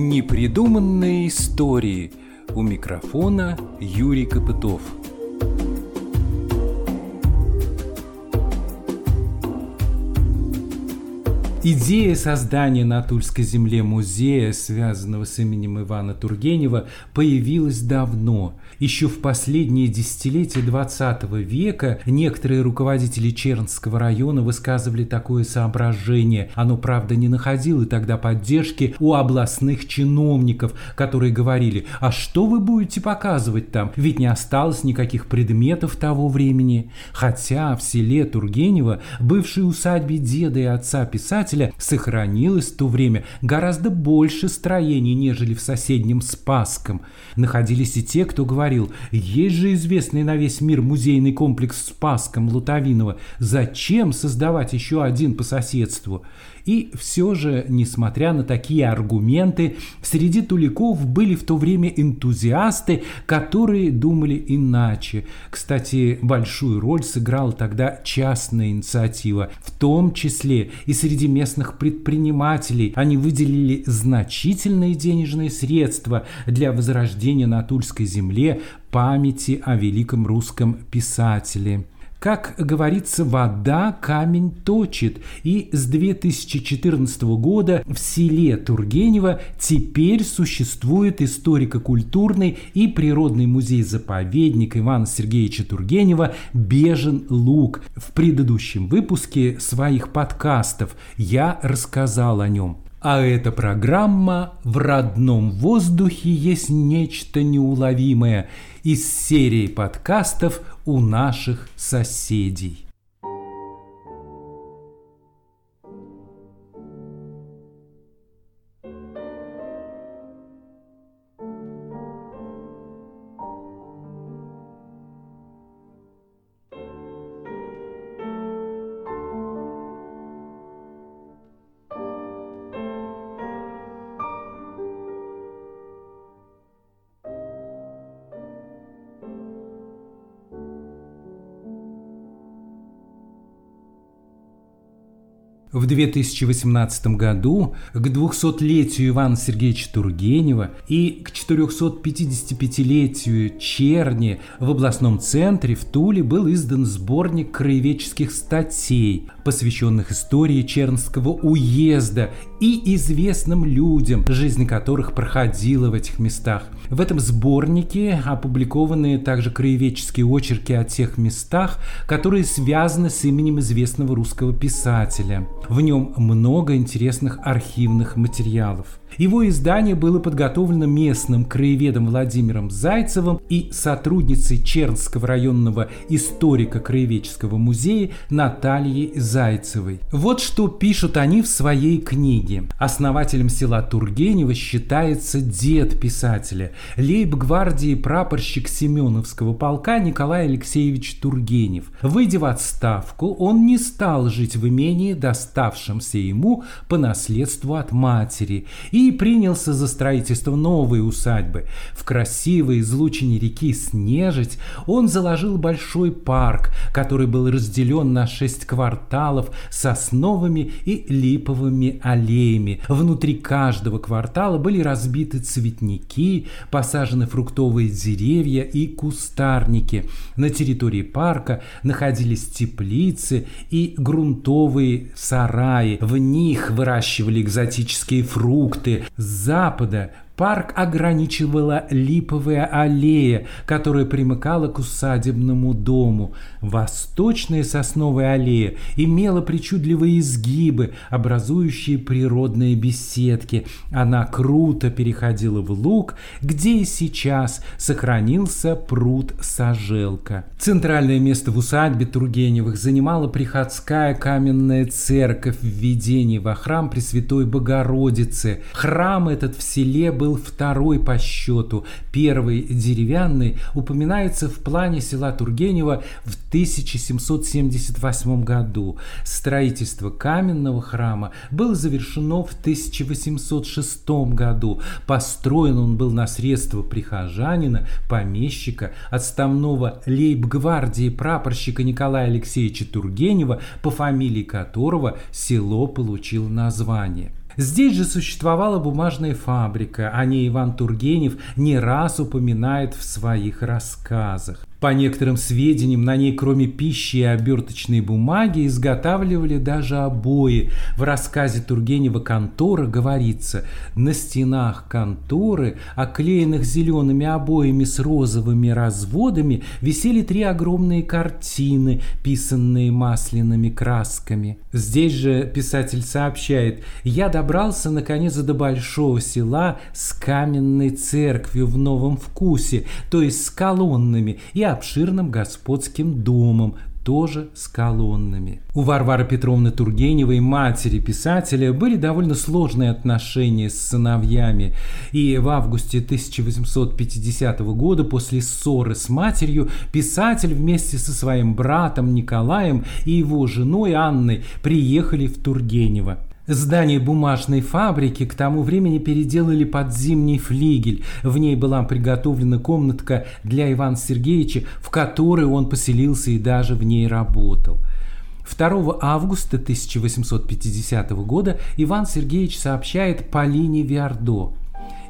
Непридуманные истории. У микрофона Юрий Копытов. Идея создания на Тульской земле музея, связанного с именем Ивана Тургенева, появилась давно. Еще в последние десятилетия XX века некоторые руководители Чернского района высказывали такое соображение. Оно, правда, не находило тогда поддержки у областных чиновников, которые говорили, а что вы будете показывать там? Ведь не осталось никаких предметов того времени. Хотя в селе Тургенева, бывшей усадьбе деда и отца писателя, сохранилось в то время гораздо больше строений, нежели в соседнем Спасском. Находились и те, кто говорил, есть же известный на весь мир музейный комплекс Спаском Лутовинова, зачем создавать еще один по соседству? И все же, несмотря на такие аргументы, среди туликов были в то время энтузиасты, которые думали иначе. Кстати, большую роль сыграла тогда частная инициатива, в том числе и среди местных предпринимателей. Они выделили значительные денежные средства для возрождения на Тульской земле памяти о великом русском писателе. Как говорится, вода камень точит, и с 2014 года в селе Тургенево теперь существует историко-культурный и природный музей-заповедник Ивана Сергеевича Тургенева «Бежен луг». В предыдущем выпуске своих подкастов я рассказал о нем. А эта программа «В родном воздухе есть нечто неуловимое» из серии подкастов у наших соседей. 2018 году к 200-летию Ивана Сергеевича Тургенева и к 455-летию Черни в областном центре в Туле был издан сборник краеведческих статей, посвященных истории Чернского уезда и известным людям, жизнь которых проходила в этих местах. В этом сборнике опубликованы также краеведческие очерки о тех местах, которые связаны с именем известного русского писателя. В нем много интересных архивных материалов. Его издание было подготовлено местным краеведом Владимиром Зайцевым и сотрудницей Чернского районного историко-краеведческого музея Натальей Зайцевой. Вот что пишут они в своей книге. Основателем села Тургенева считается дед писателя, лейб-гвардии прапорщик Семеновского полка Николай Алексеевич Тургенев. Выйдя в отставку, он не стал жить в имении, доставшемся ему по наследству от матери, и и принялся за строительство новой усадьбы. В красивой излучине реки Снежить он заложил большой парк, который был разделен на шесть кварталов сосновыми и липовыми аллеями. Внутри каждого квартала были разбиты цветники, посажены фруктовые деревья и кустарники. На территории парка находились теплицы и грунтовые сараи. В них выращивали экзотические фрукты, с запада Парк ограничивала липовая аллея, которая примыкала к усадебному дому. Восточная сосновая аллея имела причудливые изгибы, образующие природные беседки. Она круто переходила в луг, где и сейчас сохранился пруд Сажелка. Центральное место в усадьбе Тургеневых занимала приходская каменная церковь введения во храм Пресвятой Богородицы. Храм этот в селе был был второй по счету. Первый, деревянный, упоминается в плане села Тургенева в 1778 году. Строительство каменного храма было завершено в 1806 году. Построен он был на средства прихожанина, помещика, отставного лейб-гвардии прапорщика Николая Алексеевича Тургенева, по фамилии которого село получило название. Здесь же существовала бумажная фабрика, о ней Иван Тургенев не раз упоминает в своих рассказах. По некоторым сведениям, на ней кроме пищи и оберточной бумаги изготавливали даже обои. В рассказе Тургенева «Контора» говорится, на стенах конторы, оклеенных зелеными обоями с розовыми разводами, висели три огромные картины, писанные масляными красками. Здесь же писатель сообщает, «Я добрался наконец до большого села с каменной церковью в новом вкусе, то есть с колоннами, и обширным господским домом, тоже с колоннами. У Варвары Петровны Тургеневой, матери писателя, были довольно сложные отношения с сыновьями, и в августе 1850 года после ссоры с матерью писатель вместе со своим братом Николаем и его женой Анной приехали в Тургенево. Здание бумажной фабрики к тому времени переделали под зимний флигель. В ней была приготовлена комнатка для Ивана Сергеевича, в которой он поселился и даже в ней работал. 2 августа 1850 года Иван Сергеевич сообщает Полине Виардо.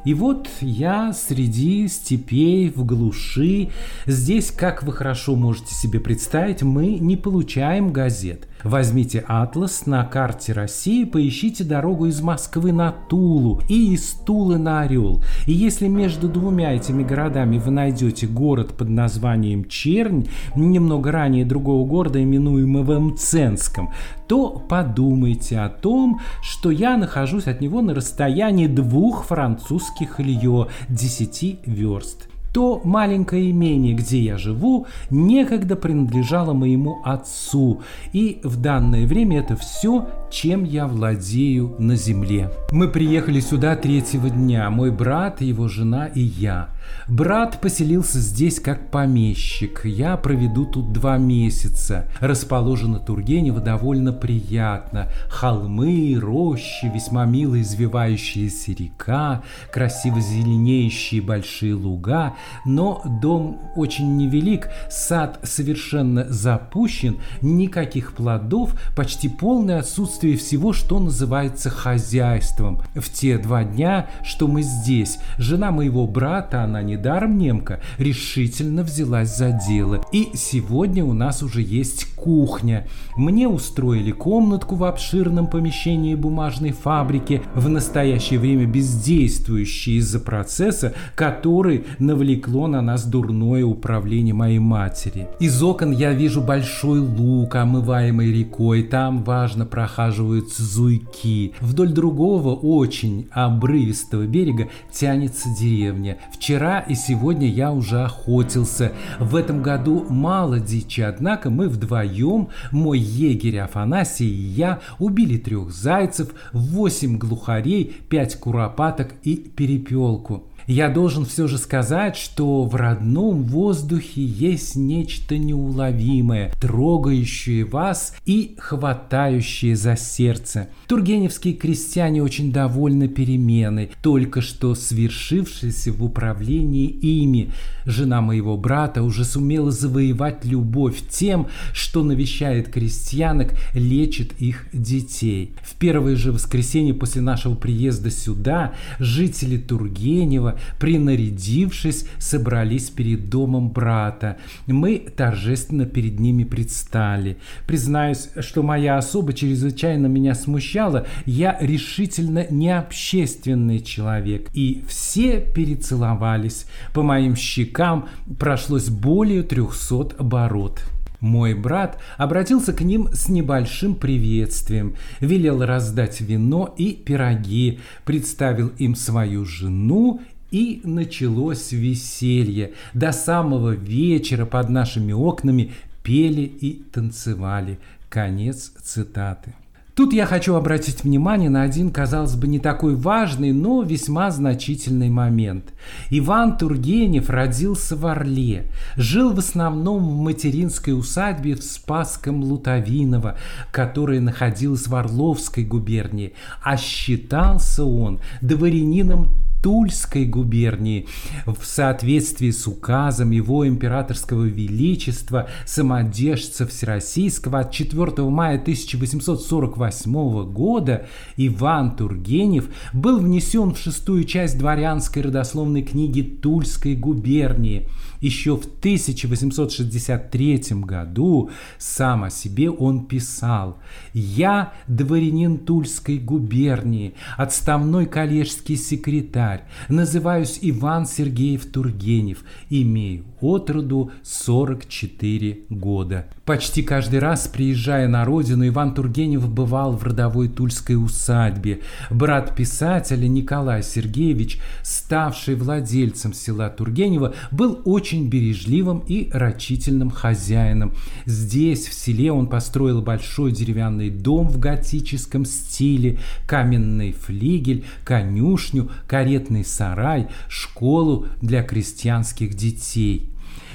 И вот я среди степей, в глуши. Здесь, как вы хорошо можете себе представить, мы не получаем газет. Возьмите атлас на карте России, поищите дорогу из Москвы на Тулу и из Тулы на Орел. И если между двумя этими городами вы найдете город под названием Чернь, немного ранее другого города, именуемого Мценском, то подумайте о том, что я нахожусь от него на расстоянии двух французских лье, 10 верст то маленькое имение, где я живу, некогда принадлежало моему отцу, и в данное время это все, чем я владею на земле. Мы приехали сюда третьего дня, мой брат, его жена и я. Брат поселился здесь как помещик. Я проведу тут два месяца. Расположено Тургенево довольно приятно. Холмы, рощи, весьма мило извивающаяся река, красиво зеленеющие большие луга. Но дом очень невелик, сад совершенно запущен, никаких плодов, почти полное отсутствие всего, что называется хозяйством. В те два дня, что мы здесь, жена моего брата, она недаром немка, решительно взялась за дело. И сегодня у нас уже есть кухня. Мне устроили комнатку в обширном помещении бумажной фабрики, в настоящее время бездействующей из-за процесса, который навлекло на нас дурное управление моей матери. Из окон я вижу большой луг, омываемый рекой, там важно прохаживаются зуйки. Вдоль другого, очень обрывистого берега тянется деревня. Вчера и сегодня я уже охотился. В этом году мало дичи, однако мы вдвоем, мой егерь Афанасий и я, убили трех зайцев, восемь глухарей, пять куропаток и перепелку. Я должен все же сказать, что в родном воздухе есть нечто неуловимое, трогающее вас и хватающее за сердце. Тургеневские крестьяне очень довольны переменой, только что свершившейся в управлении ими. Жена моего брата уже сумела завоевать любовь тем, что навещает крестьянок, лечит их детей. В первое же воскресенье после нашего приезда сюда жители Тургенева принарядившись, собрались перед домом брата. Мы торжественно перед ними предстали. Признаюсь, что моя особа чрезвычайно меня смущала. Я решительно не общественный человек. И все перецеловались. По моим щекам прошлось более трехсот оборот. Мой брат обратился к ним с небольшим приветствием, велел раздать вино и пироги, представил им свою жену и началось веселье. До самого вечера под нашими окнами пели и танцевали. Конец цитаты. Тут я хочу обратить внимание на один, казалось бы, не такой важный, но весьма значительный момент. Иван Тургенев родился в Орле, жил в основном в материнской усадьбе в Спасском Лутовиново, которая находилась в Орловской губернии, а считался он дворянином Тульской губернии в соответствии с указом его императорского величества самодержца Всероссийского от 4 мая 1848 года Иван Тургенев был внесен в шестую часть дворянской родословной книги Тульской губернии. Еще в 1863 году сам о себе он писал «Я дворянин Тульской губернии, отставной коллежский секретарь, называюсь Иван Сергеев Тургенев, имею от роду 44 года. Почти каждый раз, приезжая на родину, Иван Тургенев бывал в родовой тульской усадьбе. Брат писателя Николай Сергеевич, ставший владельцем села Тургенева, был очень бережливым и рачительным хозяином. Здесь, в селе, он построил большой деревянный дом в готическом стиле, каменный флигель, конюшню, каретный сарай, школу для крестьянских детей.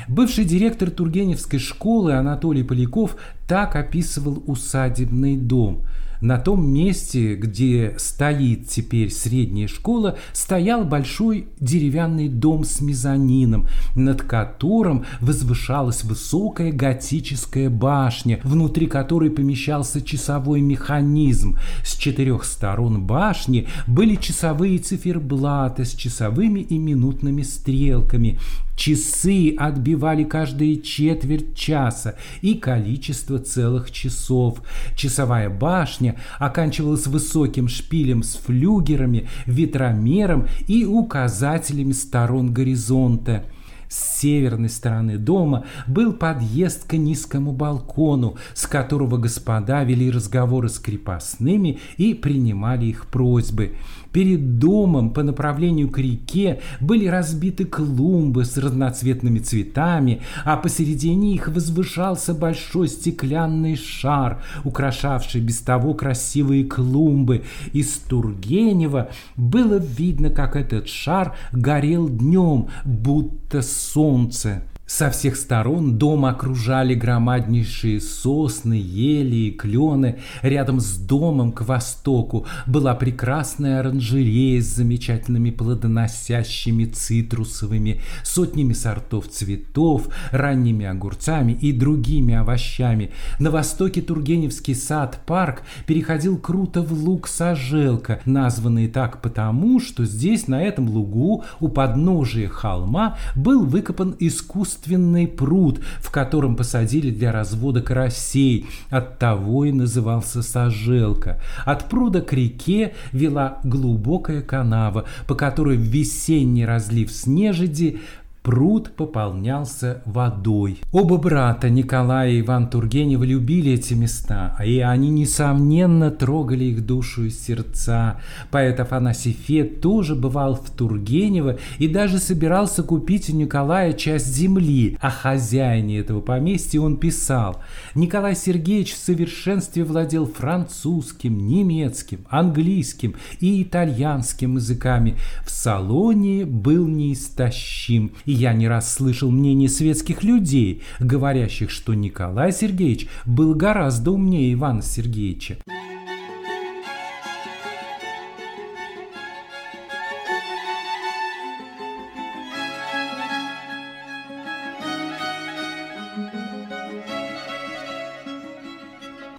Бывший директор Тургеневской школы Анатолий Поляков так описывал усадебный дом – на том месте, где стоит теперь средняя школа, стоял большой деревянный дом с мезонином, над которым возвышалась высокая готическая башня, внутри которой помещался часовой механизм. С четырех сторон башни были часовые циферблаты с часовыми и минутными стрелками. Часы отбивали каждые четверть часа и количество целых часов. Часовая башня оканчивалась высоким шпилем с флюгерами, ветромером и указателями сторон горизонта. С северной стороны дома был подъезд к низкому балкону, с которого господа вели разговоры с крепостными и принимали их просьбы. Перед домом по направлению к реке были разбиты клумбы с разноцветными цветами, а посередине их возвышался большой стеклянный шар, украшавший без того красивые клумбы. Из Тургенева было видно, как этот шар горел днем, будто солнце. Со всех сторон дом окружали громаднейшие сосны, ели и клены. Рядом с домом к востоку была прекрасная оранжерея с замечательными плодоносящими цитрусовыми, сотнями сортов цветов, ранними огурцами и другими овощами. На востоке Тургеневский сад-парк переходил круто в луг Сажелка, названный так потому, что здесь, на этом лугу, у подножия холма, был выкопан искусственный искусственный пруд, в котором посадили для развода карасей. Оттого и назывался Сажелка. От пруда к реке вела глубокая канава, по которой в весенний разлив снежеди пруд пополнялся водой. Оба брата, Николай и Иван Тургенев, любили эти места, и они, несомненно, трогали их душу и сердца. Поэт Афанасий Фет тоже бывал в Тургенево и даже собирался купить у Николая часть земли. О хозяине этого поместья он писал. Николай Сергеевич в совершенстве владел французским, немецким, английским и итальянским языками. В салоне был неистощим. И я не раз слышал мнение светских людей, говорящих, что Николай Сергеевич был гораздо умнее Ивана Сергеевича.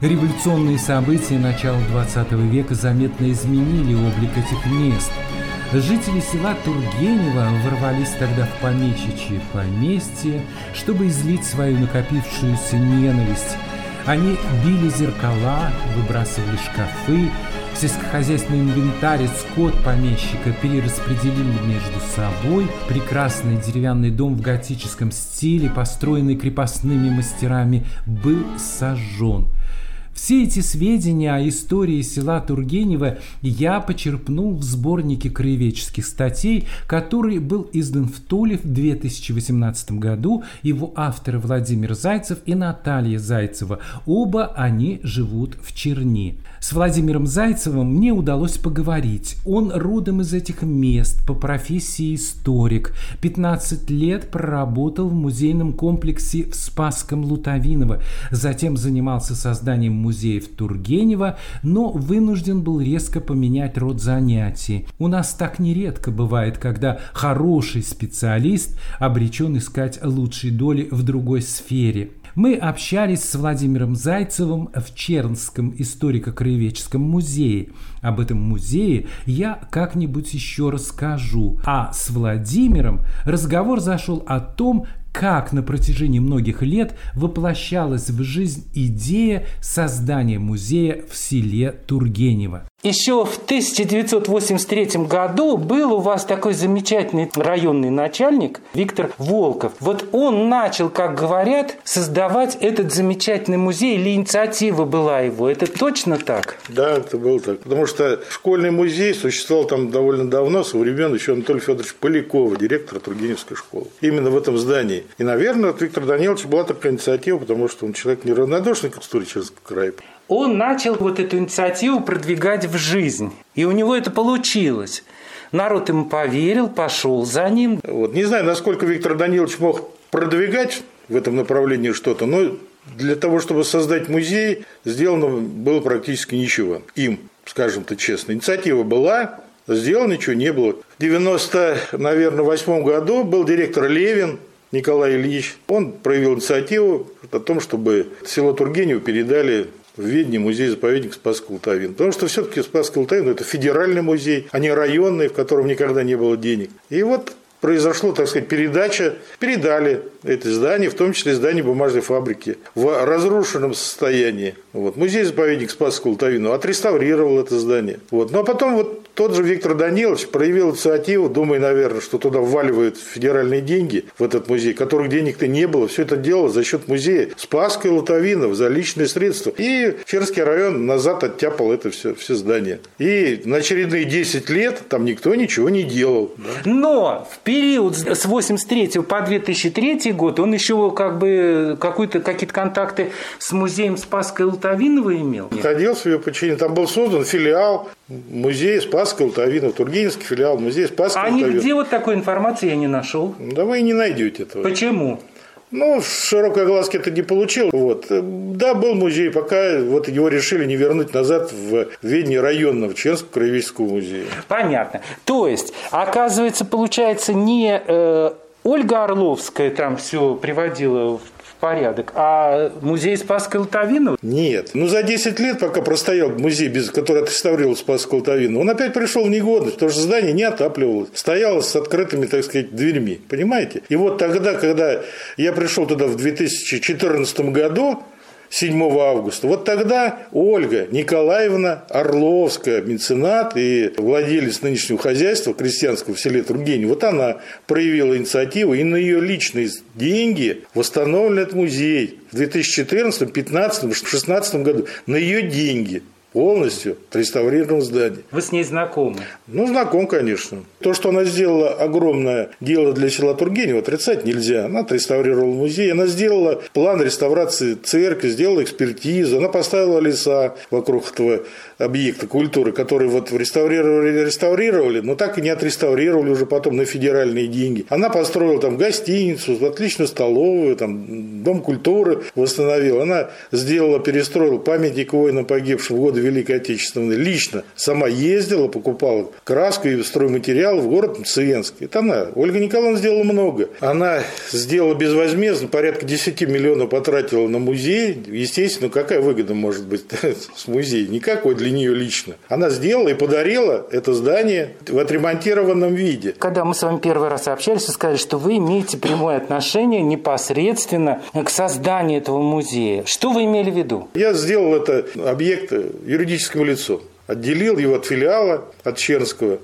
Революционные события начала XX века заметно изменили облик этих мест – Жители села Тургенева ворвались тогда в помещичье поместье, чтобы излить свою накопившуюся ненависть. Они били зеркала, выбрасывали шкафы, сельскохозяйственный инвентарь и скот помещика перераспределили между собой. Прекрасный деревянный дом в готическом стиле, построенный крепостными мастерами, был сожжен. Все эти сведения о истории села Тургенева я почерпнул в сборнике краеведческих статей, который был издан в Туле в 2018 году. Его авторы Владимир Зайцев и Наталья Зайцева. Оба они живут в Черни. С Владимиром Зайцевым мне удалось поговорить. Он родом из этих мест, по профессии историк. 15 лет проработал в музейном комплексе в Спасском Лутовиново. Затем занимался созданием музеев Тургенева, но вынужден был резко поменять род занятий. У нас так нередко бывает, когда хороший специалист обречен искать лучшей доли в другой сфере. Мы общались с Владимиром Зайцевым в Чернском историко-краеведческом музее. Об этом музее я как-нибудь еще расскажу. А с Владимиром разговор зашел о том, как на протяжении многих лет воплощалась в жизнь идея создания музея в селе Тургенево. Еще в 1983 году был у вас такой замечательный районный начальник Виктор Волков. Вот он начал, как говорят, создавать этот замечательный музей, или инициатива была его. Это точно так? Да, это было так. Потому что школьный музей существовал там довольно давно, со времен еще Анатолия Федоровича Полякова, директора Тургеневской школы. Именно в этом здании. И, наверное, от Виктора Даниловича была такая инициатива, потому что он человек неравнодушный к истории Чернского края он начал вот эту инициативу продвигать в жизнь. И у него это получилось. Народ ему поверил, пошел за ним. Вот. Не знаю, насколько Виктор Данилович мог продвигать в этом направлении что-то, но для того, чтобы создать музей, сделано было практически ничего. Им, скажем-то честно. Инициатива была, сделано ничего не было. В 90, наверное, восьмом году был директор Левин, Николай Ильич. Он проявил инициативу о том, чтобы село Тургенево передали в Видне музей-заповедник Спасского Лутавин. Потому что все-таки Спасский Лутавин – это федеральный музей, а не районный, в котором никогда не было денег. И вот произошло, так сказать, передача, передали это здание, в том числе здание бумажной фабрики, в разрушенном состоянии. Вот. Музей-заповедник Спасского Лутавина отреставрировал это здание. Вот. Ну а потом вот тот же Виктор Данилович проявил инициативу, думая, наверное, что туда вваливают федеральные деньги в этот музей, которых денег-то не было. Все это дело за счет музея Спасской Лутавинов за личные средства. И Черский район назад оттяпал это все, все здание. И на очередные 10 лет там никто ничего не делал. Да? Но в период с 83 по 2003 год он еще как бы какие-то контакты с музеем Спасской Лутавинова имел? Ходил в ее подчинение. Там был создан филиал музея Спасского Лутавинова, Тургеневский филиал музея Спасского А нигде вот такой информации я не нашел. Да вы и не найдете этого. Почему? Ну, широкой глазки это не получил. Вот. Да, был музей, пока вот его решили не вернуть назад в ведение районного Ченского краеведческого музея. Понятно. То есть, оказывается, получается, не э, Ольга Орловская там все приводила в порядок. А музей Спасской Лутавина? Нет. Ну, за 10 лет, пока простоял музей, без, который отреставрировал Спасскую Лутавину, он опять пришел в негодность, потому что здание не отапливалось. Стояло с открытыми, так сказать, дверьми. Понимаете? И вот тогда, когда я пришел туда в 2014 году, 7 августа. Вот тогда Ольга Николаевна Орловская, меценат и владелец нынешнего хозяйства крестьянского в селе Тургенев, вот она проявила инициативу, и на ее личные деньги восстановлен этот музей в 2014, 2015, 2016 году. На ее деньги полностью отреставрировано здание. Вы с ней знакомы? Ну, знаком, конечно. То, что она сделала огромное дело для села Тургенева, отрицать нельзя. Она отреставрировала музей, она сделала план реставрации церкви, сделала экспертизу, она поставила леса вокруг этого объекта культуры, который вот реставрировали, реставрировали, но так и не отреставрировали уже потом на федеральные деньги. Она построила там гостиницу, отличную столовую, там дом культуры восстановила. Она сделала, перестроила памятник воинам погибшим в годы Великой Отечественной. Лично сама ездила, покупала краску и стройматериалы в город Мценск. Это она. Ольга Николаевна сделала много. Она сделала безвозмездно, порядка 10 миллионов потратила на музей. Естественно, какая выгода может быть с музея? Никакой для нее лично. Она сделала и подарила это здание в отремонтированном виде. Когда мы с вами первый раз общались, вы сказали, что вы имеете прямое отношение непосредственно к созданию этого музея. Что вы имели в виду? Я сделал это объект юридическому лицу. Отделил его от филиала, от Чернского,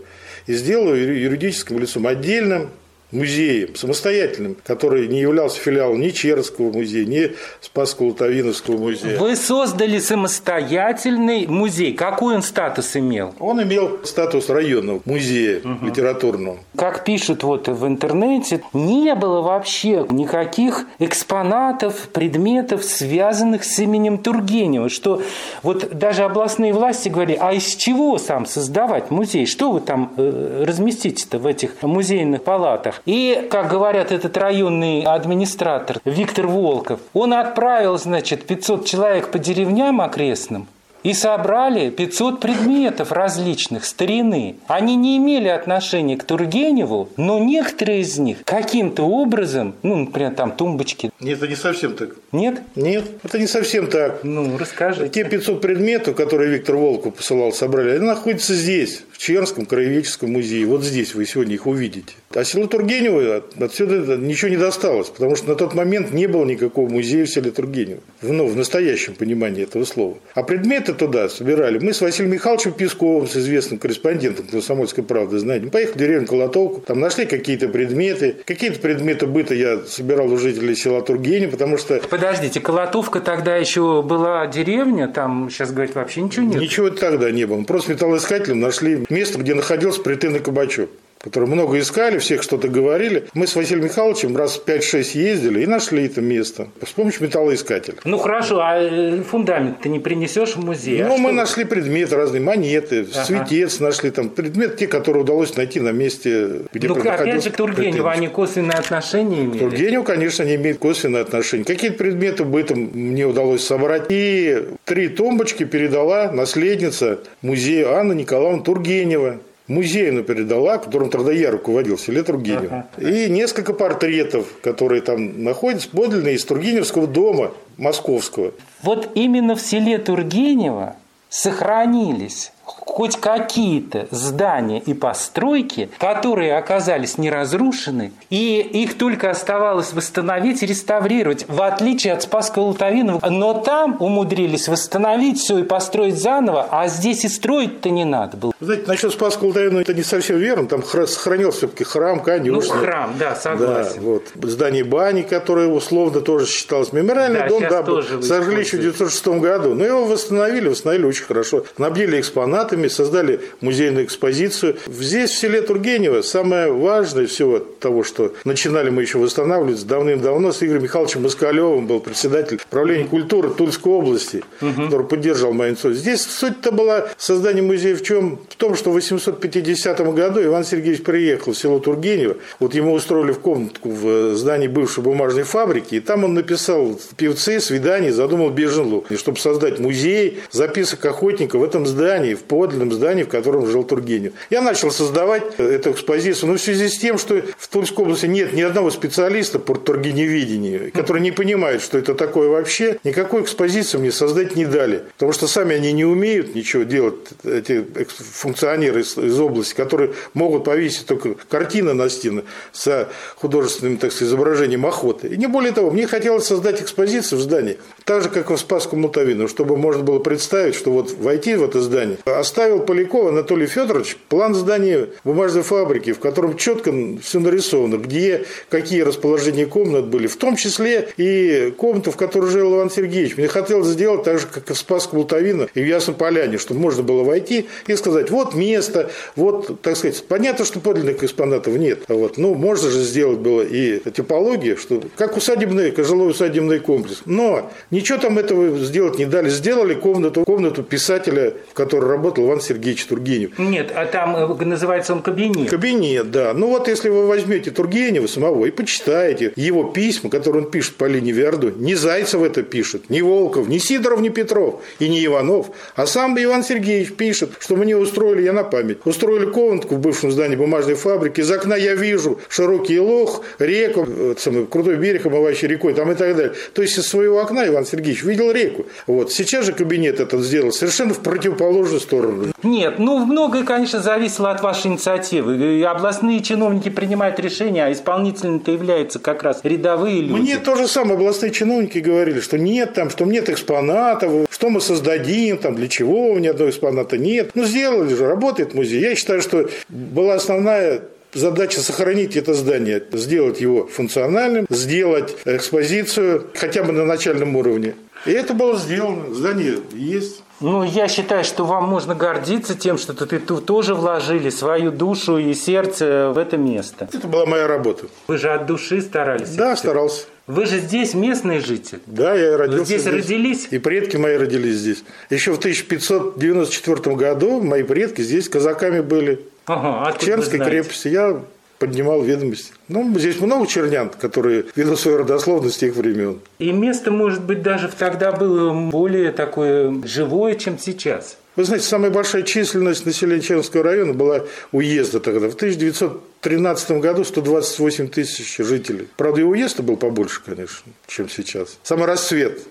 и сделал его юридическим лицом отдельным, музеем, самостоятельным, который не являлся филиалом ни Черского музея, ни Спаско-Лутавиновского музея. Вы создали самостоятельный музей. Какой он статус имел? Он имел статус районного музея угу. литературного. Как пишут вот в интернете, не было вообще никаких экспонатов, предметов, связанных с именем Тургенева, что вот даже областные власти говорили, а из чего сам создавать музей? Что вы там э, разместите-то в этих музейных палатах? И, как говорят, этот районный администратор Виктор Волков, он отправил, значит, 500 человек по деревням окрестным, и собрали 500 предметов различных старины. Они не имели отношения к Тургеневу, но некоторые из них каким-то образом, ну, например, там тумбочки. Нет, это не совсем так. Нет? Нет, это не совсем так. Ну, расскажи. Те 500 предметов, которые Виктор Волков посылал, собрали, они находятся здесь, Чернском краеведческом музее. Вот здесь вы сегодня их увидите. А село Тургенево отсюда ничего не досталось, потому что на тот момент не было никакого музея в селе Тургенево. Ну, в настоящем понимании этого слова. А предметы туда собирали. Мы с Василием Михайловичем Песковым, с известным корреспондентом «Комсомольской правды», знаете, мы поехали в деревню Колотовку, там нашли какие-то предметы. Какие-то предметы быта я собирал у жителей села Тургенево, потому что... Подождите, Колотовка тогда еще была деревня, там сейчас, говорить, вообще ничего нет? Ничего тогда не было. Просто металлоискателем нашли место, где находился претенный кабачок которые много искали, всех что-то говорили. Мы с Василием Михайловичем раз 5-6 ездили и нашли это место с помощью металлоискателя. Ну хорошо, а э, фундамент ты не принесешь в музей? Ну, а мы что? нашли предметы, разные монеты, ага. светец нашли, там предметы, те, которые удалось найти на месте, где Ну, опять же, к Тургеневу они косвенные отношения имели? Тургенев, конечно, не имеет косвенные отношения. Какие-то предметы бытом мне удалось собрать. И три тумбочки передала наследница музея Анна Николаевна Тургенева музею передала, которым тогда я руководил, в селе Тургенево. Ага. И несколько портретов, которые там находятся, подлинные из Тургеневского дома московского. Вот именно в селе Тургенево сохранились хоть какие-то здания и постройки, которые оказались не разрушены, и их только оставалось восстановить и реставрировать, в отличие от Спасского Лутовинова. Но там умудрились восстановить все и построить заново, а здесь и строить-то не надо было. Знаете, насчет Спасского Лутовинова это не совсем верно, там сохранился все-таки храм, конюшня. Ну, храм, да, согласен. Да, вот. Здание бани, которое условно тоже считалось мемориальный да, дом, да, сожгли еще в 1906 году, но его восстановили, восстановили очень хорошо, набили экспонатами, создали музейную экспозицию. Здесь, в селе Тургенево, самое важное всего того, что начинали мы еще восстанавливать давным-давно с Игорем Михайловичем Москалевым, был председатель правления культуры Тульской области, угу. который поддержал мою инициативу. Здесь суть-то была создание музея в чем? В том, что в 850 году Иван Сергеевич приехал в село Тургенево, вот ему устроили в комнатку в здании бывшей бумажной фабрики, и там он написал певцы, свидания, задумал Беженлу, чтобы создать музей записок охотника в этом здании, в под подлинном здании, в котором жил Тургенев. Я начал создавать эту экспозицию, но в связи с тем, что в Тульской области нет ни одного специалиста по тургеневидению, который не понимает, что это такое вообще, никакой экспозиции мне создать не дали. Потому что сами они не умеют ничего делать, эти функционеры из, из области, которые могут повесить только картины на стены с художественным, так сказать, изображением охоты. И не более того, мне хотелось создать экспозицию в здании, так же, как и в Спасском Мутавино, чтобы можно было представить, что вот войти в это здание, оставил Поляков Анатолий Федорович план здания бумажной фабрики, в котором четко все нарисовано, где какие расположения комнат были, в том числе и комнату, в которой жил Иван Сергеевич. Мне хотелось сделать так же, как и в Спасском Лутовино и в Ясном Поляне, чтобы можно было войти и сказать, вот место, вот, так сказать, понятно, что подлинных экспонатов нет, а вот, ну, можно же сделать было и типология, что как усадебный, жилой усадебный комплекс. Но ничего там этого сделать не дали. Сделали комнату, комнату писателя, который работал Иван Сергеевич Тургенев. Нет, а там э, называется он кабинет. Кабинет, да. Ну вот если вы возьмете Тургенева самого и почитаете его письма, которые он пишет по линии Верду, не Зайцев это пишет, не Волков, не Сидоров, не Петров и не Иванов, а сам Иван Сергеевич пишет, что мне устроили, я на память, устроили комнатку в бывшем здании бумажной фабрики, из окна я вижу широкий лох, реку, самый, крутой берег, омывающий рекой, там и так далее. То есть из своего окна Иван Сергеевич видел реку. Вот. Сейчас же кабинет этот сделал совершенно в противоположную сторону. Нет, ну многое, конечно, зависело от вашей инициативы. И областные чиновники принимают решения, а исполнителями-то являются как раз рядовые люди. Мне то же самое областные чиновники говорили, что нет там, что нет экспонатов, что мы создадим, там, для чего ни одного экспоната нет. Ну, сделали же, работает музей. Я считаю, что была основная задача сохранить это здание, сделать его функциональным, сделать экспозицию хотя бы на начальном уровне. И это было сделано. Здание есть. Ну, я считаю, что вам можно гордиться тем, что ты тут тоже вложили свою душу и сердце в это место. Это была моя работа. Вы же от души старались. Да, старался. Вы же здесь местный житель. Да, я родился здесь. Здесь родились? И предки мои родились здесь. Еще в 1594 году мои предки здесь казаками были. Ага, в Чернской крепости. Я поднимал ведомости. Ну, здесь много чернян, которые ведут свою родословность с тех времен. И место, может быть, даже тогда было более такое живое, чем сейчас. Вы знаете, самая большая численность населения Черновского района была уезда тогда. В 1913 году 128 тысяч жителей. Правда, и уезд был побольше, конечно, чем сейчас. Самый расцвет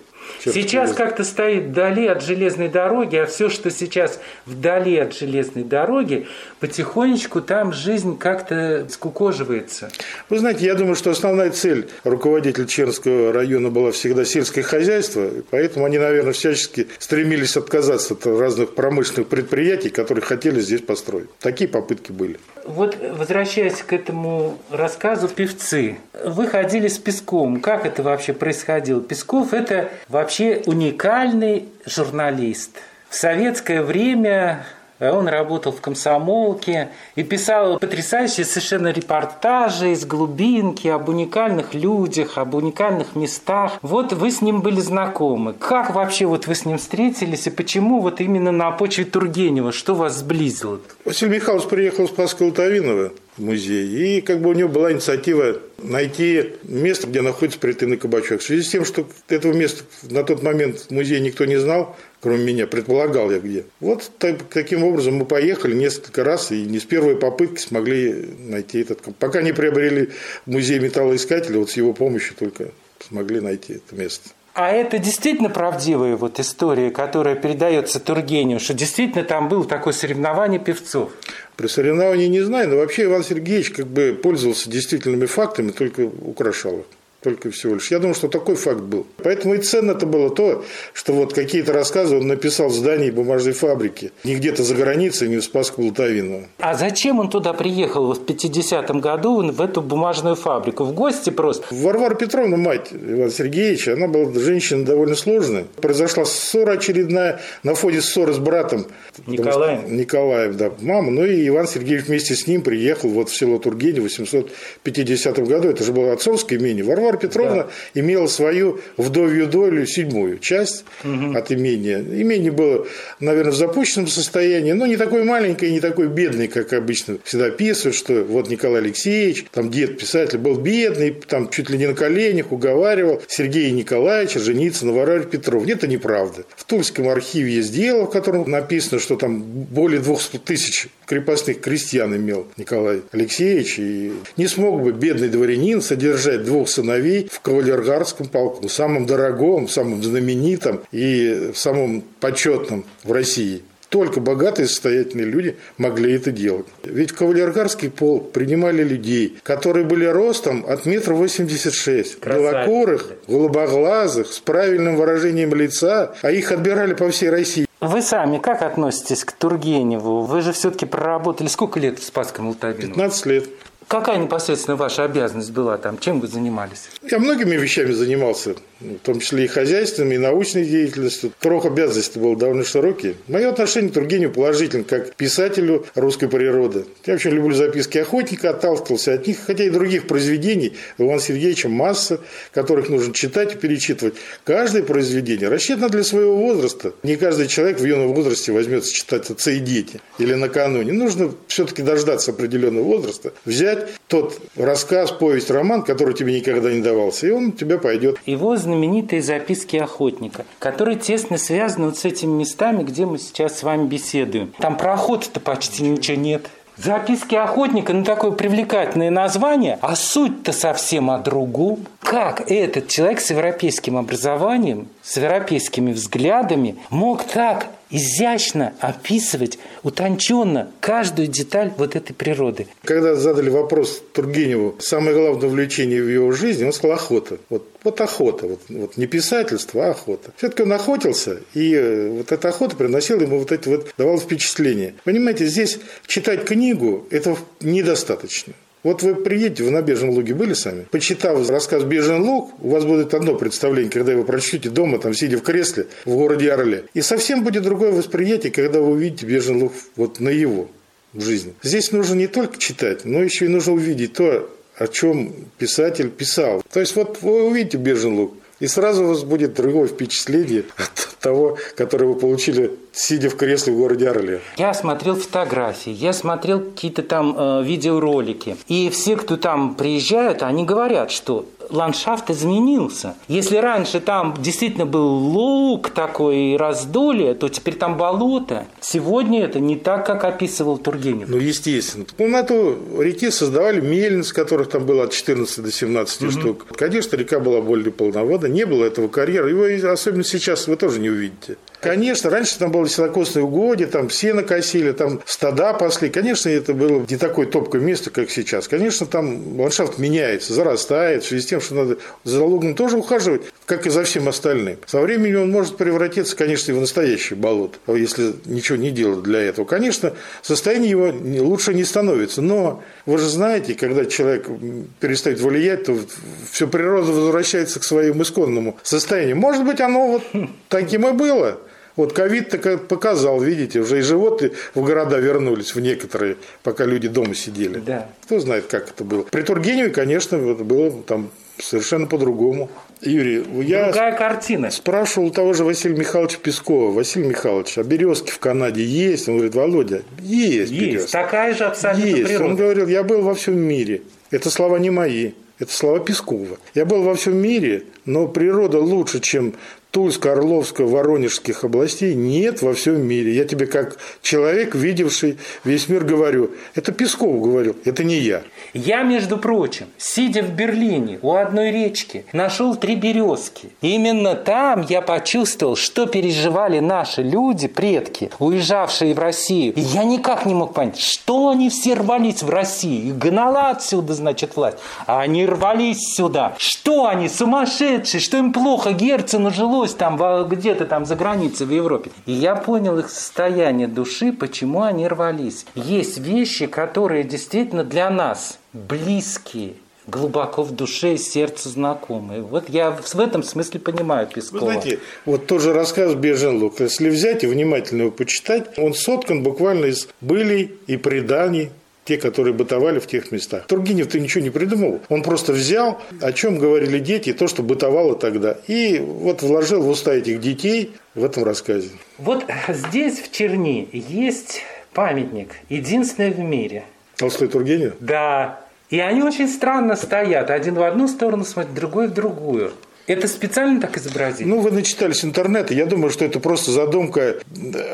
Сейчас как-то стоит вдали от железной дороги, а все, что сейчас вдали от железной дороги, потихонечку там жизнь как-то скукоживается. Вы знаете, я думаю, что основная цель руководителя Чернского района была всегда сельское хозяйство, поэтому они, наверное, всячески стремились отказаться от разных промышленных предприятий, которые хотели здесь построить. Такие попытки были. Вот возвращаясь к этому рассказу «Певцы», вы ходили с Песком. Как это вообще происходило? Песков – это вообще уникальный журналист. В советское время он работал в комсомолке и писал потрясающие совершенно репортажи из глубинки об уникальных людях, об уникальных местах. Вот вы с ним были знакомы. Как вообще вот вы с ним встретились и почему вот именно на почве Тургенева? Что вас сблизило? Василий Михайлович приехал с Паска Лутовинова в музей, и как бы у него была инициатива найти место, где находится притынный кабачок. В связи с тем, что этого места на тот момент в музее никто не знал, кроме меня, предполагал я где. Вот так, таким образом мы поехали несколько раз и не с первой попытки смогли найти этот... Пока не приобрели музей металлоискателя, вот с его помощью только смогли найти это место. А это действительно правдивая вот история, которая передается Тургеневу, что действительно там было такое соревнование певцов? При соревновании не знаю, но вообще Иван Сергеевич как бы пользовался действительными фактами, только украшал их только всего лишь. Я думаю, что такой факт был. Поэтому и ценно это было то, что вот какие-то рассказы он написал в здании бумажной фабрики. Не где-то за границей, не в Спаску Лутовину. А зачем он туда приехал в 50-м году, в эту бумажную фабрику? В гости просто? Варвара Петровна, мать Ивана Сергеевича, она была женщина довольно сложная. Произошла ссора очередная на фоне ссоры с братом. Николаем? Николаем, да. Мама. Ну и Иван Сергеевич вместе с ним приехал вот в село Тургенев в 850 году. Это же было отцовское имение. Варвара Варвара Петровна да. имела свою вдовью долю, седьмую часть угу. от имения. Имение было, наверное, в запущенном состоянии, но не такой маленькое, не такой бедный, как обычно всегда описывают, что вот Николай Алексеевич, там дед писатель, был бедный, там чуть ли не на коленях уговаривал Сергея Николаевича жениться на Варваре Петровне. Это неправда. В Тульском архиве есть дело, в котором написано, что там более 200 тысяч крепостных крестьян имел Николай Алексеевич, и не смог бы бедный дворянин содержать двух сыновей в кавалергардском полку, самом дорогом, самом знаменитом и самом почетном в России. Только богатые состоятельные люди могли это делать. Ведь в кавалергарский полк принимали людей, которые были ростом от метра восемьдесят шесть. Белокурых, голубоглазых, с правильным выражением лица, а их отбирали по всей России. Вы сами как относитесь к Тургеневу? Вы же все-таки проработали сколько лет в Спасском Лутовино? 15 лет. Какая непосредственно ваша обязанность была там? Чем вы занимались? Я многими вещами занимался, в том числе и хозяйственными, и научной деятельностью. Круг обязанностей был довольно широкий. Мое отношение к Тургеневу положительно, как к писателю русской природы. Я очень люблю записки охотника, отталкивался от них, хотя и других произведений Ивана Сергеевича масса, которых нужно читать и перечитывать. Каждое произведение рассчитано для своего возраста. Не каждый человек в юном возрасте возьмется читать «Отца и дети» или «Накануне». Нужно все-таки дождаться определенного возраста, взять тот рассказ, повесть, роман, который тебе никогда не давался, и он у тебя пойдет. Его знаменитые записки охотника, которые тесно связаны вот с этими местами, где мы сейчас с вами беседуем. Там про охоту-то почти ничего нет. Записки охотника, ну такое привлекательное название, а суть-то совсем о другом. Как этот человек с европейским образованием, с европейскими взглядами мог так изящно описывать, утонченно каждую деталь вот этой природы. Когда задали вопрос Тургеневу, самое главное увлечение в его жизни, он сказал охота. Вот, вот охота, вот, вот не писательство, а охота. Все-таки он охотился, и э, вот эта охота приносила ему вот эти вот, давала впечатление. Понимаете, здесь читать книгу, этого недостаточно. Вот вы приедете, вы на Бежен Луге были сами, почитав рассказ Бежен Луг, у вас будет одно представление, когда вы прочтете дома, там, сидя в кресле в городе Орле. И совсем будет другое восприятие, когда вы увидите Бежен Луг вот на его в жизни. Здесь нужно не только читать, но еще и нужно увидеть то, о чем писатель писал. То есть вот вы увидите Бежен Луг, и сразу у вас будет другое впечатление от того, которое вы получили сидя в кресле в городе Орле. Я смотрел фотографии, я смотрел какие-то там э, видеоролики. И все, кто там приезжают, они говорят, что ландшафт изменился. Если раньше там действительно был луг такой раздолье, то теперь там болото. Сегодня это не так, как описывал Тургенев. Ну, естественно. Ну, на ту реке создавали мельниц, которых там было от 14 до 17 угу. штук. Конечно, река была более полноводна, не было этого карьера. Его особенно сейчас вы тоже не увидите. Конечно, раньше там было сенокосные угодья, там сено косили, там стада пасли. Конечно, это было не такое топкое место, как сейчас. Конечно, там ландшафт меняется, зарастает, в связи с тем, что надо за лугом тоже ухаживать, как и за всем остальным. Со временем он может превратиться, конечно, и в настоящий болото, если ничего не делать для этого. Конечно, состояние его лучше не становится, но вы же знаете, когда человек перестает влиять, то все природа возвращается к своему исконному состоянию. Может быть, оно вот таким и было. Вот ковид так показал, видите, уже и животные в города вернулись, в некоторые, пока люди дома сидели. Да. Кто знает, как это было. При Тургеневе, конечно, было там совершенно по-другому. Юрий, я Другая картина. спрашивал у того же Василия Михайловича Пескова. Василий Михайлович, а березки в Канаде есть? Он говорит, Володя, есть, Есть, березки. такая же абсолютно Есть. природа. Он говорил, я был во всем мире. Это слова не мои. Это слова Пескова. Я был во всем мире, но природа лучше, чем Тульска, Орловска, Воронежских областей нет во всем мире. Я тебе как человек, видевший весь мир, говорю. Это Песков говорил, это не я. Я, между прочим, сидя в Берлине у одной речки, нашел три березки. Именно там я почувствовал, что переживали наши люди, предки, уезжавшие в Россию. И я никак не мог понять, что они все рвались в Россию. И гнала отсюда, значит, власть. А они рвались сюда. Что они, сумасшедшие, что им плохо, Герцену жилось там где-то там за границей в Европе. И я понял их состояние души, почему они рвались. Есть вещи, которые действительно для нас близкие, глубоко в душе и сердце знакомые. Вот я в этом смысле понимаю Пескова. Вы знаете, вот тот же рассказ Беженлук, если взять и внимательно его почитать, он соткан буквально из былей и преданий те, которые бытовали в тех местах. Тургенев-то ничего не придумал. Он просто взял, о чем говорили дети, то, что бытовало тогда, и вот вложил в уста этих детей в этом рассказе. Вот здесь, в Черни, есть памятник, единственный в мире. Толстой Тургенев? Да. И они очень странно стоят. Один в одну сторону смотрит, другой в другую. Это специально так изобразить? Ну, вы начитались интернета. Я думаю, что это просто задумка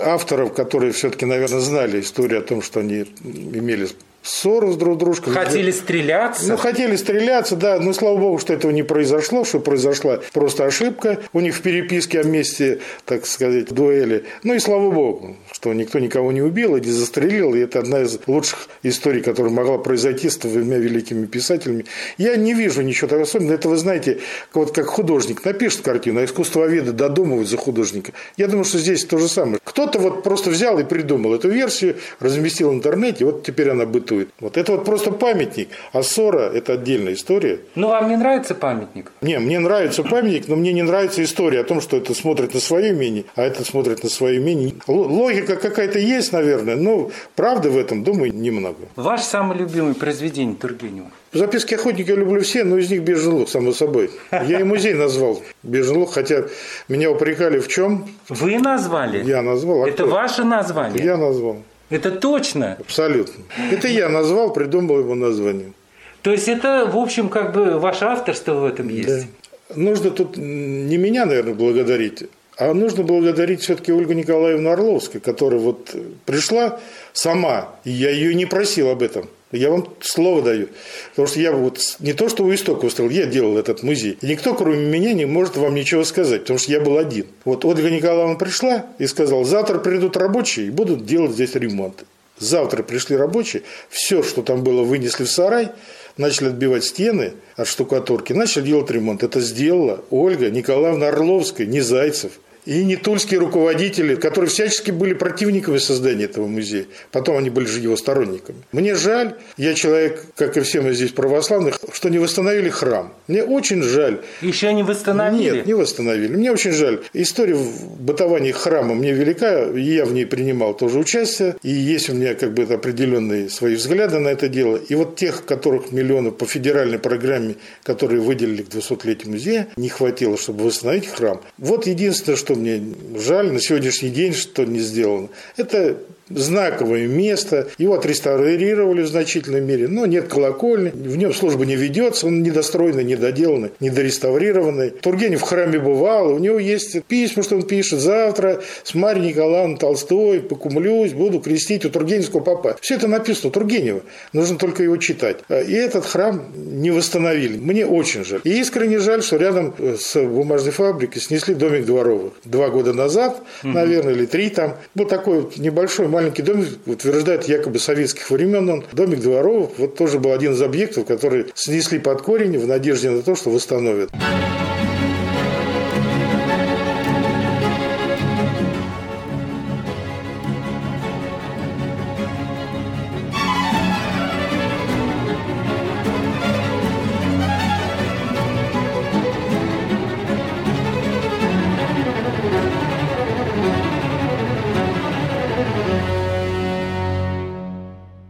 авторов, которые все-таки, наверное, знали историю о том, что они имели ссору с друг дружкой. Хотели стреляться? Ну, хотели стреляться, да. Но слава богу, что этого не произошло, что произошла просто ошибка у них в переписке о месте, так сказать, дуэли. Ну и слава богу, что никто никого не убил и не застрелил. И это одна из лучших историй, которая могла произойти с двумя великими писателями. Я не вижу ничего такого особенного. Это, вы знаете, вот как художник напишет картину, а искусствоведы додумывают за художника. Я думаю, что здесь то же самое. Кто-то вот просто взял и придумал эту версию, разместил в интернете, вот теперь она бытует существует. Вот это вот просто памятник. А ссора – это отдельная история. Ну, вам не нравится памятник? Не, мне нравится памятник, но мне не нравится история о том, что это смотрит на свое имение, а это смотрит на свое имение. Логика какая-то есть, наверное, но правды в этом, думаю, немного. Ваш самый любимый произведение Тургенева? Записки охотника я люблю все, но из них «Бежен луг», само собой. Я и музей назвал «Бежен луг», хотя меня упрекали в чем. Вы назвали? Я назвал. А это кто? ваше название? Я назвал. Это точно? Абсолютно. Это я назвал, придумал его название. То есть это, в общем, как бы ваше авторство в этом есть? Да. Нужно тут не меня, наверное, благодарить, а нужно благодарить все-таки Ольгу Николаевну Орловскую, которая вот пришла сама, и я ее не просил об этом. Я вам слово даю. Потому что я вот не то, что у истока устроил, я делал этот музей. И никто, кроме меня, не может вам ничего сказать, потому что я был один. Вот Ольга Николаевна пришла и сказала, завтра придут рабочие и будут делать здесь ремонт. Завтра пришли рабочие, все, что там было, вынесли в сарай, начали отбивать стены от штукатурки, начали делать ремонт. Это сделала Ольга Николаевна Орловская, не Зайцев и не тульские руководители, которые всячески были противниками создания этого музея. Потом они были же его сторонниками. Мне жаль, я человек, как и все мы здесь православных, что не восстановили храм. Мне очень жаль. Еще не восстановили? Нет, не восстановили. Мне очень жаль. История в бытовании храма мне велика, и я в ней принимал тоже участие, и есть у меня как бы определенные свои взгляды на это дело. И вот тех, которых миллионов по федеральной программе, которые выделили к 200-летию музея, не хватило, чтобы восстановить храм. Вот единственное, что мне жаль на сегодняшний день, что не сделано. Это знаковое место. Его отреставрировали в значительной мере, но нет колокольни, в нем служба не ведется, он недостроенный, недоделанный, недореставрированный. Тургенев в храме бывал, у него есть письма, что он пишет завтра с Марьей Николаевной Толстой, покумлюсь, буду крестить у Тургеневского папа. Все это написано у Тургенева, нужно только его читать. И этот храм не восстановили. Мне очень жаль. И искренне жаль, что рядом с бумажной фабрикой снесли домик дворовых. Два года назад, наверное, или три там, был такой вот небольшой маленький домик, утверждает якобы советских времен он, домик дворов, вот тоже был один из объектов, который снесли под корень в надежде на то, что восстановят.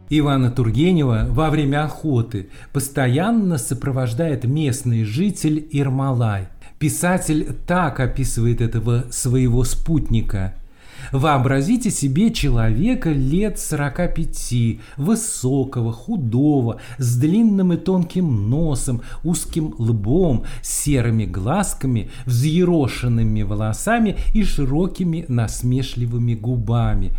Ивана Тургенева во время охоты постоянно сопровождает местный житель Ирмалай. Писатель так описывает этого своего спутника – Вообразите себе человека лет 45, высокого, худого, с длинным и тонким носом, узким лбом, серыми глазками, взъерошенными волосами и широкими насмешливыми губами.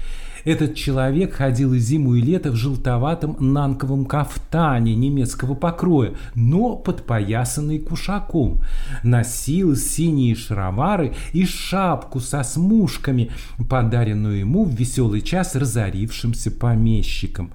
Этот человек ходил и зиму, и лето в желтоватом нанковом кафтане немецкого покроя, но подпоясанный кушаком. Носил синие шаровары и шапку со смушками, подаренную ему в веселый час разорившимся помещиком.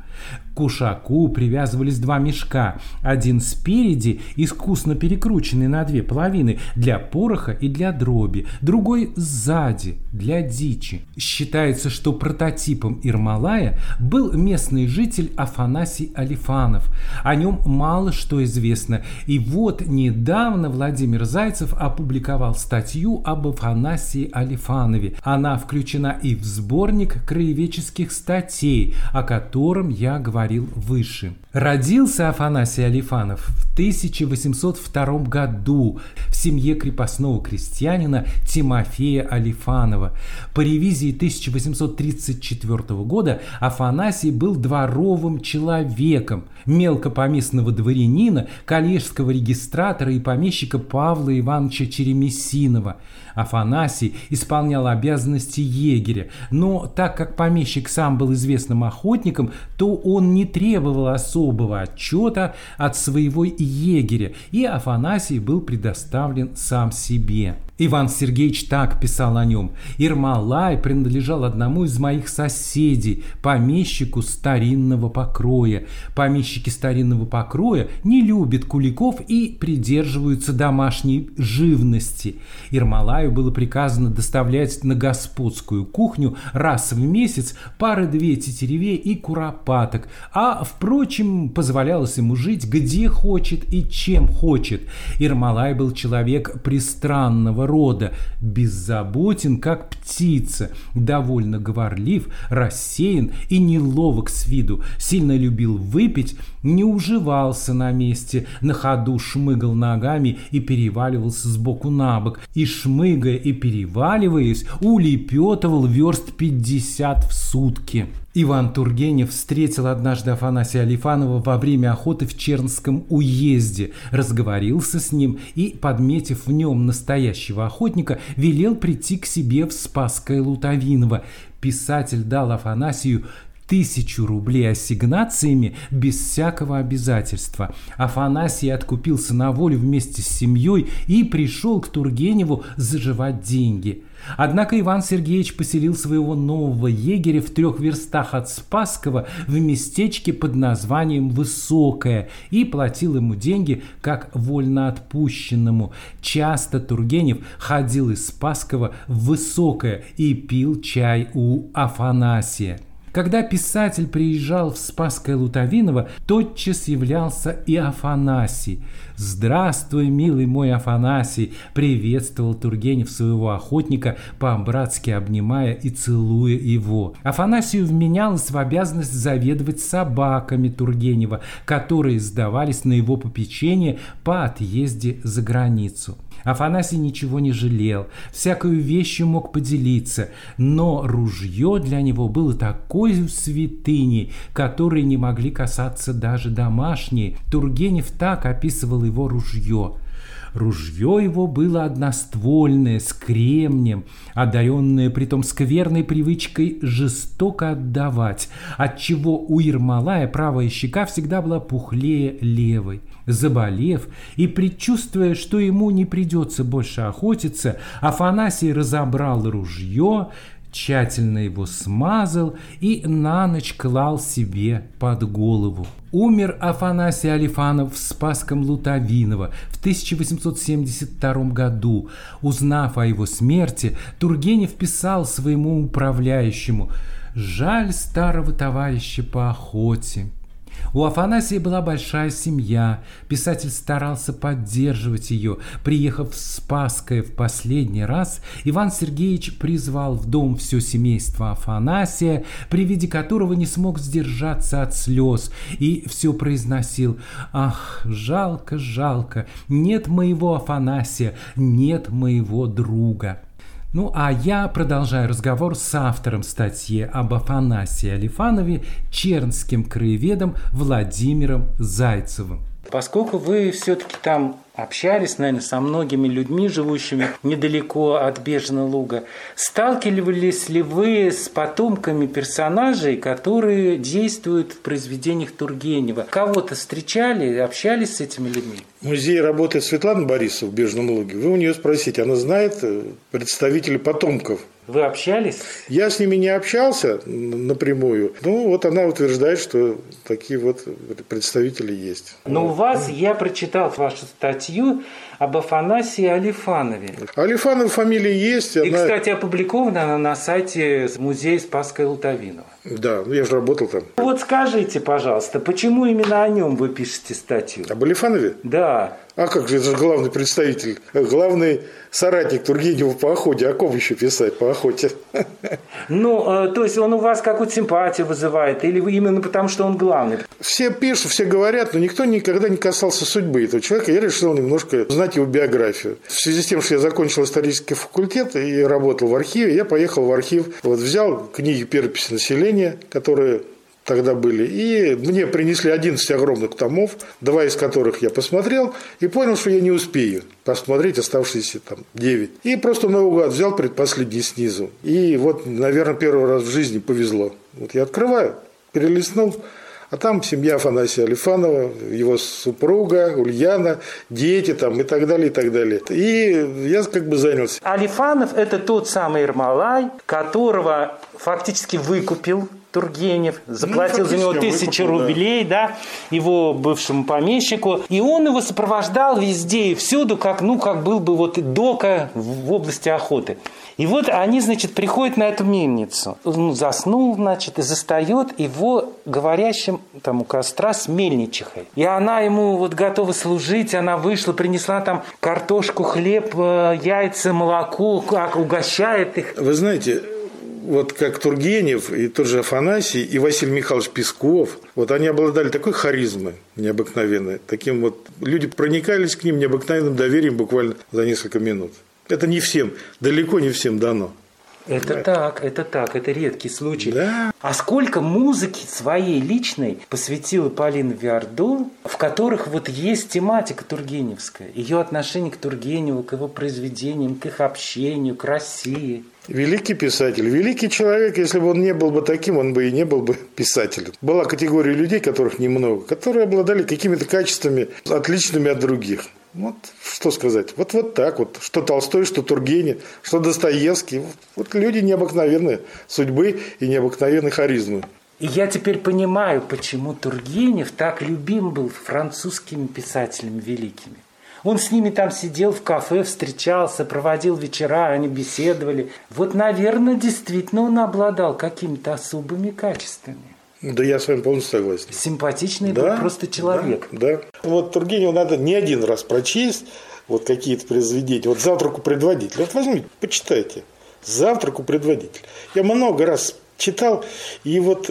К кушаку привязывались два мешка, один спереди, искусно перекрученный на две половины, для пороха и для дроби, другой сзади, для дичи. Считается, что прототипом Ирмалая был местный житель Афанасий Алифанов. О нем мало что известно. И вот недавно Владимир Зайцев опубликовал статью об Афанасии Алифанове. Она включена и в сборник краеведческих статей, о котором я говорил говорил выше. Родился Афанасий Алифанов в 1802 году в семье крепостного крестьянина Тимофея Алифанова. По ревизии 1834 года Афанасий был дворовым человеком, мелкопоместного дворянина, коллежского регистратора и помещика Павла Ивановича Черемесинова. Афанасий исполнял обязанности егеря, но так как помещик сам был известным охотником, то он не требовал особого отчета от своего егеря, и Афанасий был предоставлен сам себе. Иван Сергеевич так писал о нем. Ирмалай принадлежал одному из моих соседей, помещику старинного покроя. Помещики старинного покроя не любят куликов и придерживаются домашней живности. Ирмалаю было приказано доставлять на господскую кухню раз в месяц пары-две тетеревей и куропаток, а, впрочем, позволялось ему жить где хочет и чем хочет. Ирмалай был человек пристранного рода, беззаботен, как птица, довольно говорлив, рассеян и неловок с виду, сильно любил выпить, не уживался на месте, на ходу шмыгал ногами и переваливался с боку на бок, и шмыгая и переваливаясь, улепетывал верст пятьдесят в сутки. Иван Тургенев встретил однажды Афанасия Алифанова во время охоты в Чернском уезде, разговорился с ним и, подметив в нем настоящего охотника, велел прийти к себе в Спасское Лутовиново. Писатель дал Афанасию тысячу рублей ассигнациями без всякого обязательства. Афанасий откупился на волю вместе с семьей и пришел к Тургеневу заживать деньги – Однако Иван Сергеевич поселил своего нового егеря в трех верстах от Спасского в местечке под названием Высокое и платил ему деньги как вольноотпущенному. Часто Тургенев ходил из Спасского в Высокое и пил чай у Афанасия. Когда писатель приезжал в Спасское Лутовиново, тотчас являлся и Афанасий. «Здравствуй, милый мой Афанасий!» – приветствовал Тургенев своего охотника, по-братски обнимая и целуя его. Афанасию вменялось в обязанность заведовать собаками Тургенева, которые сдавались на его попечение по отъезде за границу. Афанасий ничего не жалел, всякую вещью мог поделиться, но ружье для него было такой святыней, которой не могли касаться даже домашние. Тургенев так описывал его ружье. Ружье его было одноствольное, с кремнем, одаренное притом скверной привычкой жестоко отдавать, отчего у Ермолая правая щека всегда была пухлее левой. Заболев и предчувствуя, что ему не придется больше охотиться, Афанасий разобрал ружье, тщательно его смазал и на ночь клал себе под голову. Умер Афанасий Алифанов в Спасском Лутовиново в 1872 году. Узнав о его смерти, Тургенев писал своему управляющему «Жаль старого товарища по охоте». У Афанасия была большая семья. Писатель старался поддерживать ее. Приехав в Спасское в последний раз, Иван Сергеевич призвал в дом все семейство Афанасия, при виде которого не смог сдержаться от слез, и все произносил «Ах, жалко, жалко, нет моего Афанасия, нет моего друга». Ну а я продолжаю разговор с автором статьи об Афанасии Алифанове, чернским краеведом Владимиром Зайцевым. Поскольку вы все-таки там общались, наверное, со многими людьми, живущими недалеко от Бежного луга, сталкивались ли вы с потомками персонажей, которые действуют в произведениях Тургенева? Кого-то встречали, общались с этими людьми? В музее работает Светлана Борисова в Бежном луге. Вы у нее спросите, она знает э, представителей потомков вы общались? Я с ними не общался напрямую. Ну, вот она утверждает, что такие вот представители есть. Но у вас, я прочитал вашу статью об Афанасии Алифанове. Алифанов фамилия есть. И, она... кстати, опубликована она на сайте музея Спасская Лутовинова. Да, ну я же работал там. Вот скажите, пожалуйста, почему именно о нем вы пишете статью? Об Алифанове? Да. А как же, это же главный представитель, главный соратник Тургенева по охоте. О ком еще писать по охоте? Ну, э, то есть он у вас какую-то симпатию вызывает? Или именно потому, что он главный? Все пишут, все говорят, но никто никогда не касался судьбы этого человека. Я решил немножко знать его биографию. В связи с тем, что я закончил исторический факультет и работал в архиве, я поехал в архив, вот взял книги переписи населения, которые тогда были. И мне принесли 11 огромных томов, два из которых я посмотрел, и понял, что я не успею посмотреть оставшиеся там 9. И просто наугад взял предпоследний снизу. И вот, наверное, первый раз в жизни повезло. Вот я открываю, перелистнул, а там семья Афанасия Алифанова, его супруга, Ульяна, дети там и так далее, и так далее. И я как бы занялся. Алифанов – это тот самый Ермолай, которого фактически выкупил Тургенев, заплатил ну, за него тысячу выкупил, рублей, да. да, его бывшему помещику, и он его сопровождал везде и всюду, как, ну, как был бы вот дока в области охоты. И вот они, значит, приходят на эту мельницу. Он заснул, значит, и застает его говорящим там у костра с мельничихой. И она ему вот готова служить, она вышла, принесла там картошку, хлеб, э, яйца, молоко, как угощает их. Вы знаете, вот как Тургенев и тот же Афанасий и Василий Михайлович Песков, вот они обладали такой харизмой необыкновенной, таким вот, люди проникались к ним необыкновенным доверием буквально за несколько минут. Это не всем, далеко не всем дано. Это да. так, это так, это редкий случай. Да. А сколько музыки своей личной посвятила Полина Виардо, в которых вот есть тематика Тургеневская, ее отношение к Тургеневу, к его произведениям, к их общению, к России. Великий писатель, великий человек, если бы он не был бы таким, он бы и не был бы писателем. Была категория людей, которых немного, которые обладали какими-то качествами, отличными от других. Вот что сказать. Вот, вот так вот. Что Толстой, что Тургенев, что Достоевский. Вот люди необыкновенные судьбы и необыкновенной харизмы. И я теперь понимаю, почему Тургенев так любим был французскими писателями великими. Он с ними там сидел в кафе, встречался, проводил вечера, они беседовали. Вот, наверное, действительно он обладал какими-то особыми качествами. Да я с вами полностью согласен. Симпатичный да, был просто человек. Да, да. Вот Тургенева надо не один раз прочесть, вот какие-то произведения. Вот «Завтрак у предводителя». Вот возьмите, почитайте. «Завтрак у предводителя». Я много раз читал, и вот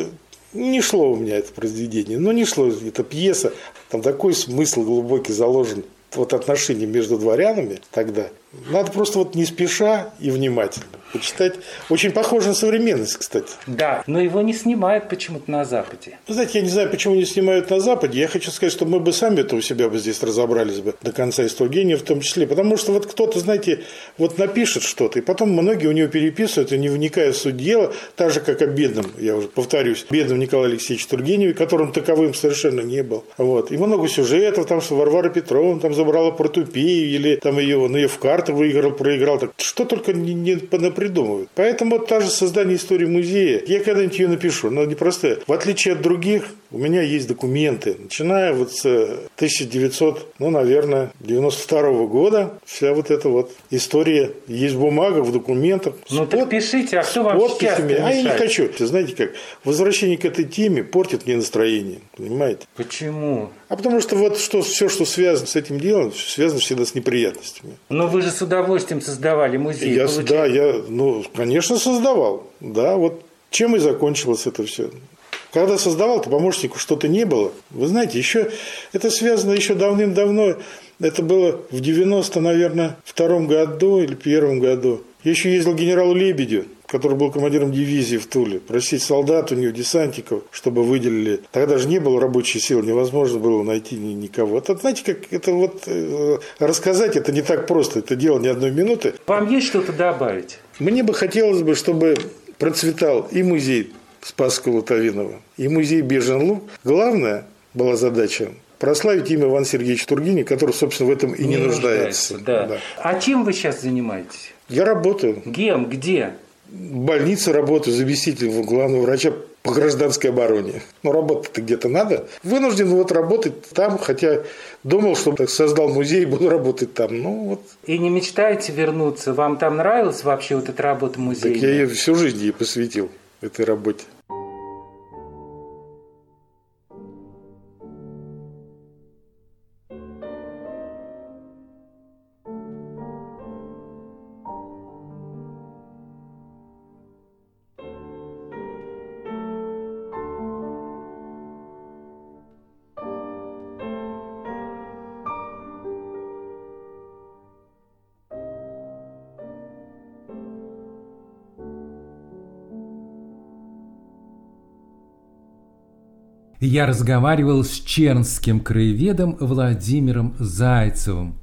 не шло у меня это произведение. Но не шло, это пьеса, там такой смысл глубокий заложен вот отношения между дворянами тогда, надо просто вот не спеша и внимательно почитать. Очень похоже на современность, кстати. Да, но его не снимают почему-то на Западе. Вы знаете, я не знаю, почему не снимают на Западе. Я хочу сказать, что мы бы сами это у себя бы здесь разобрались бы до конца, и с Тургенев в том числе. Потому что вот кто-то, знаете, вот напишет что-то, и потом многие у него переписывают, и не вникая в суть дела, так же, как о бедном, я уже повторюсь, бедном Николае Алексеевиче Тургеневе, которым таковым совершенно не был. Вот. И много сюжетов, там, что Варвара Петровна там забрала портупею, или там ее, он ее в карты выиграл, проиграл. Так, что только не, не придумывают. Поэтому вот та же создание истории музея, я когда-нибудь ее напишу, но не простая. В отличие от других, у меня есть документы, начиная вот с 1900, ну, наверное, 92 года, вся вот эта вот история есть в бумагах, в документах. Ну, под, пишите, а кто вам подписями. А я не хочу. Знаете как, возвращение к этой теме портит мне настроение, понимаете? Почему? А потому что вот что, все, что связано с этим делом, связано всегда с неприятностями. Но вы же с удовольствием создавали музей. Я, да, я, ну, конечно, создавал. Да, вот чем и закончилось это все. Когда создавал, то помощнику что-то не было. Вы знаете, еще это связано еще давным-давно. Это было в 90, наверное, втором году или первом году. Я еще ездил к генералу Лебедю, который был командиром дивизии в Туле, просить солдат у него, десантников, чтобы выделили. Тогда же не было рабочей силы, невозможно было найти никого. Это, знаете, как это вот э, рассказать, это не так просто, это дело не одной минуты. Вам есть что-то добавить? Мне бы хотелось бы, чтобы процветал и музей Спасского Лутовинова и музей Бежен Луг. Главная была задача прославить имя Ивана Сергеевича Тургенева, который, собственно, в этом и не, не нуждается. нуждается да. Да. А чем вы сейчас занимаетесь? Я работаю. Кем? Где? В больнице работаю заместителем главного врача по гражданской обороне. Но работать-то где-то надо. Вынужден вот работать там, хотя думал, что так создал музей, буду работать там. Ну, вот. И не мечтаете вернуться? Вам там нравилась вообще вот эта работа музея? Так я ее всю жизнь ей посвятил, этой работе. Я разговаривал с чернским краеведом Владимиром Зайцевым.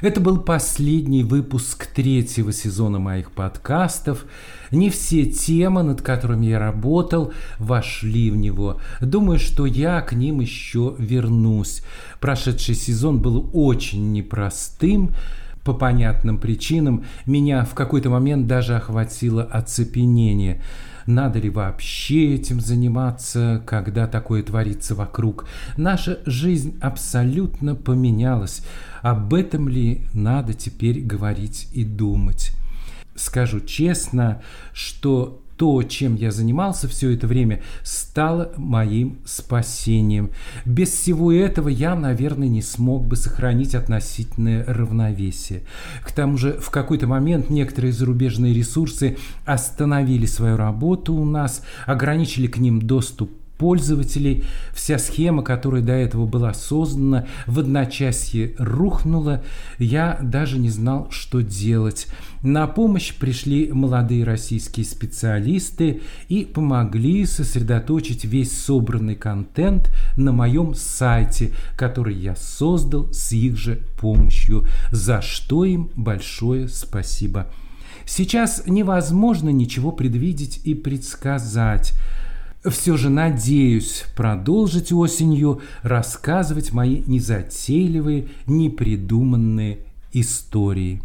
Это был последний выпуск третьего сезона моих подкастов. Не все темы, над которыми я работал, вошли в него. Думаю, что я к ним еще вернусь. Прошедший сезон был очень непростым. По понятным причинам меня в какой-то момент даже охватило оцепенение – надо ли вообще этим заниматься, когда такое творится вокруг? Наша жизнь абсолютно поменялась. Об этом ли надо теперь говорить и думать? Скажу честно, что то, чем я занимался все это время, стало моим спасением. Без всего этого я, наверное, не смог бы сохранить относительное равновесие. К тому же в какой-то момент некоторые зарубежные ресурсы остановили свою работу у нас, ограничили к ним доступ пользователей, вся схема, которая до этого была создана, в одночасье рухнула. Я даже не знал, что делать. На помощь пришли молодые российские специалисты и помогли сосредоточить весь собранный контент на моем сайте, который я создал с их же помощью, за что им большое спасибо. Сейчас невозможно ничего предвидеть и предсказать все же надеюсь продолжить осенью рассказывать мои незатейливые, непридуманные истории.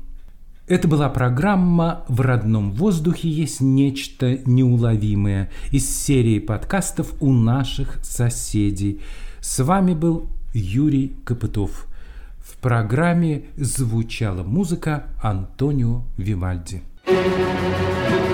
Это была программа «В родном воздухе есть нечто неуловимое» из серии подкастов «У наших соседей». С вами был Юрий Копытов. В программе звучала музыка Антонио Вивальди. thank you